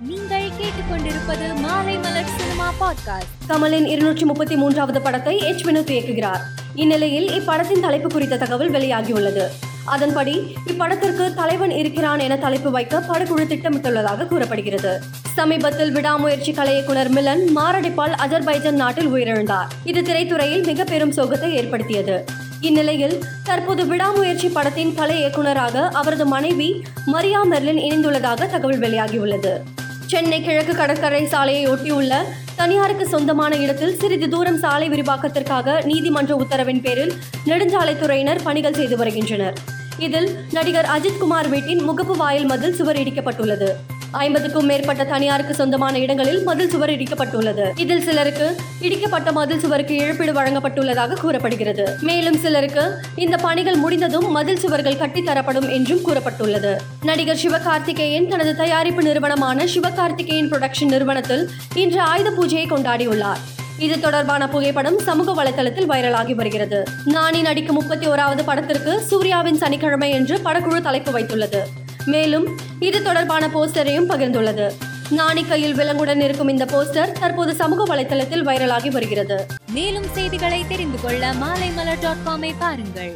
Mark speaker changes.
Speaker 1: நீங்கள் கேட்டுக்கொண்டிருப்பது மாலை மலர் சினிமா பாட்காஸ்ட்.
Speaker 2: கமலின் இருநூற்றி முப்பத்தி மூன்றாவது படத்தை எச் வினோத் இயக்குகிறார் இந்நிலையில் இப்படத்தின் தலைப்பு குறித்த தகவல் வெளியாகியுள்ளது. அதன்படி இப்படத்திற்கு தலைவன் இருக்கிறான் என தலைப்பு வைக்க படக்குழு திட்டமிட்டுள்ளதாக கூறப்படுகிறது. சமீபத்தில் விடாமுயற்சி கலை இயக்குனர் மிலன் மாரடைப்பால் அஜர்பைஜன் நாட்டில் உயிரிழந்தார். இது திரைத்துறையில் மிக பெரும் சோகத்தை ஏற்படுத்தியது. இந்நிலையில் தற்போது விடாமுயற்சி படத்தின் கலை இயக்குனராக அவரது மனைவி மரியா மெர்லின் இணைந்துள்ளதாக தகவல் வெளியாகியுள்ளது. சென்னை கிழக்கு கடற்கரை சாலையை ஒட்டியுள்ள தனியாருக்கு சொந்தமான இடத்தில் சிறிது தூரம் சாலை விரிவாக்கத்திற்காக நீதிமன்ற உத்தரவின் பேரில் நெடுஞ்சாலைத்துறையினர் பணிகள் செய்து வருகின்றனர். இதில் நடிகர் அஜித் குமார் வீட்டின் முகப்பு வாயில் மதில் சுவர் இடிக்கப்பட்டுள்ளது. ஐம்பதுக்கும் மேற்பட்ட தனியாருக்கு சொந்தமான இடங்களில் மதில் சுவர் இடிக்கப்பட்டுள்ளது. இதில் சிலருக்கு இடிக்கப்பட்ட மதில் சுவருக்கு இழப்பீடு வழங்கப்பட்டுள்ளதாக கூறப்படுகிறது. மேலும் சிலருக்கு இந்த பணிகள் முடிந்ததும் மதில் சுவர்கள் கட்டித்தரப்படும் என்றும் கூறப்பட்டுள்ளது. நடிகர் சிவகார்த்திகேயன் தனது தயாரிப்பு நிறுவனமான சிவகார்த்திகேயன் புரொடக்ஷன் நிறுவனத்தில் இன்று ஆயுத பூஜையை கொண்டாடியுள்ளார். இது தொடர்பான புகைப்படம் சமூக வலைதளத்தில் வைரலாகி வருகிறது. நானி நடிக்கும் முப்பத்தி ஓராவது படத்திற்கு சூர்யாவின் சனிக்கிழமை என்று படக்குழு தலைப்பு வைத்துள்ளது. மேலும் இது தொடர்பான போஸ்டரையும் பகிர்ந்துள்ளது. நாணிக்கையில் விலங்குடன் இருக்கும் இந்த போஸ்டர் தற்போது சமூக வலைதளத்தில் வைரலாகி வருகிறது.
Speaker 1: மேலும் செய்திகளை தெரிந்து கொள்ள மாலை மலர் டாட் காமை பாருங்கள்.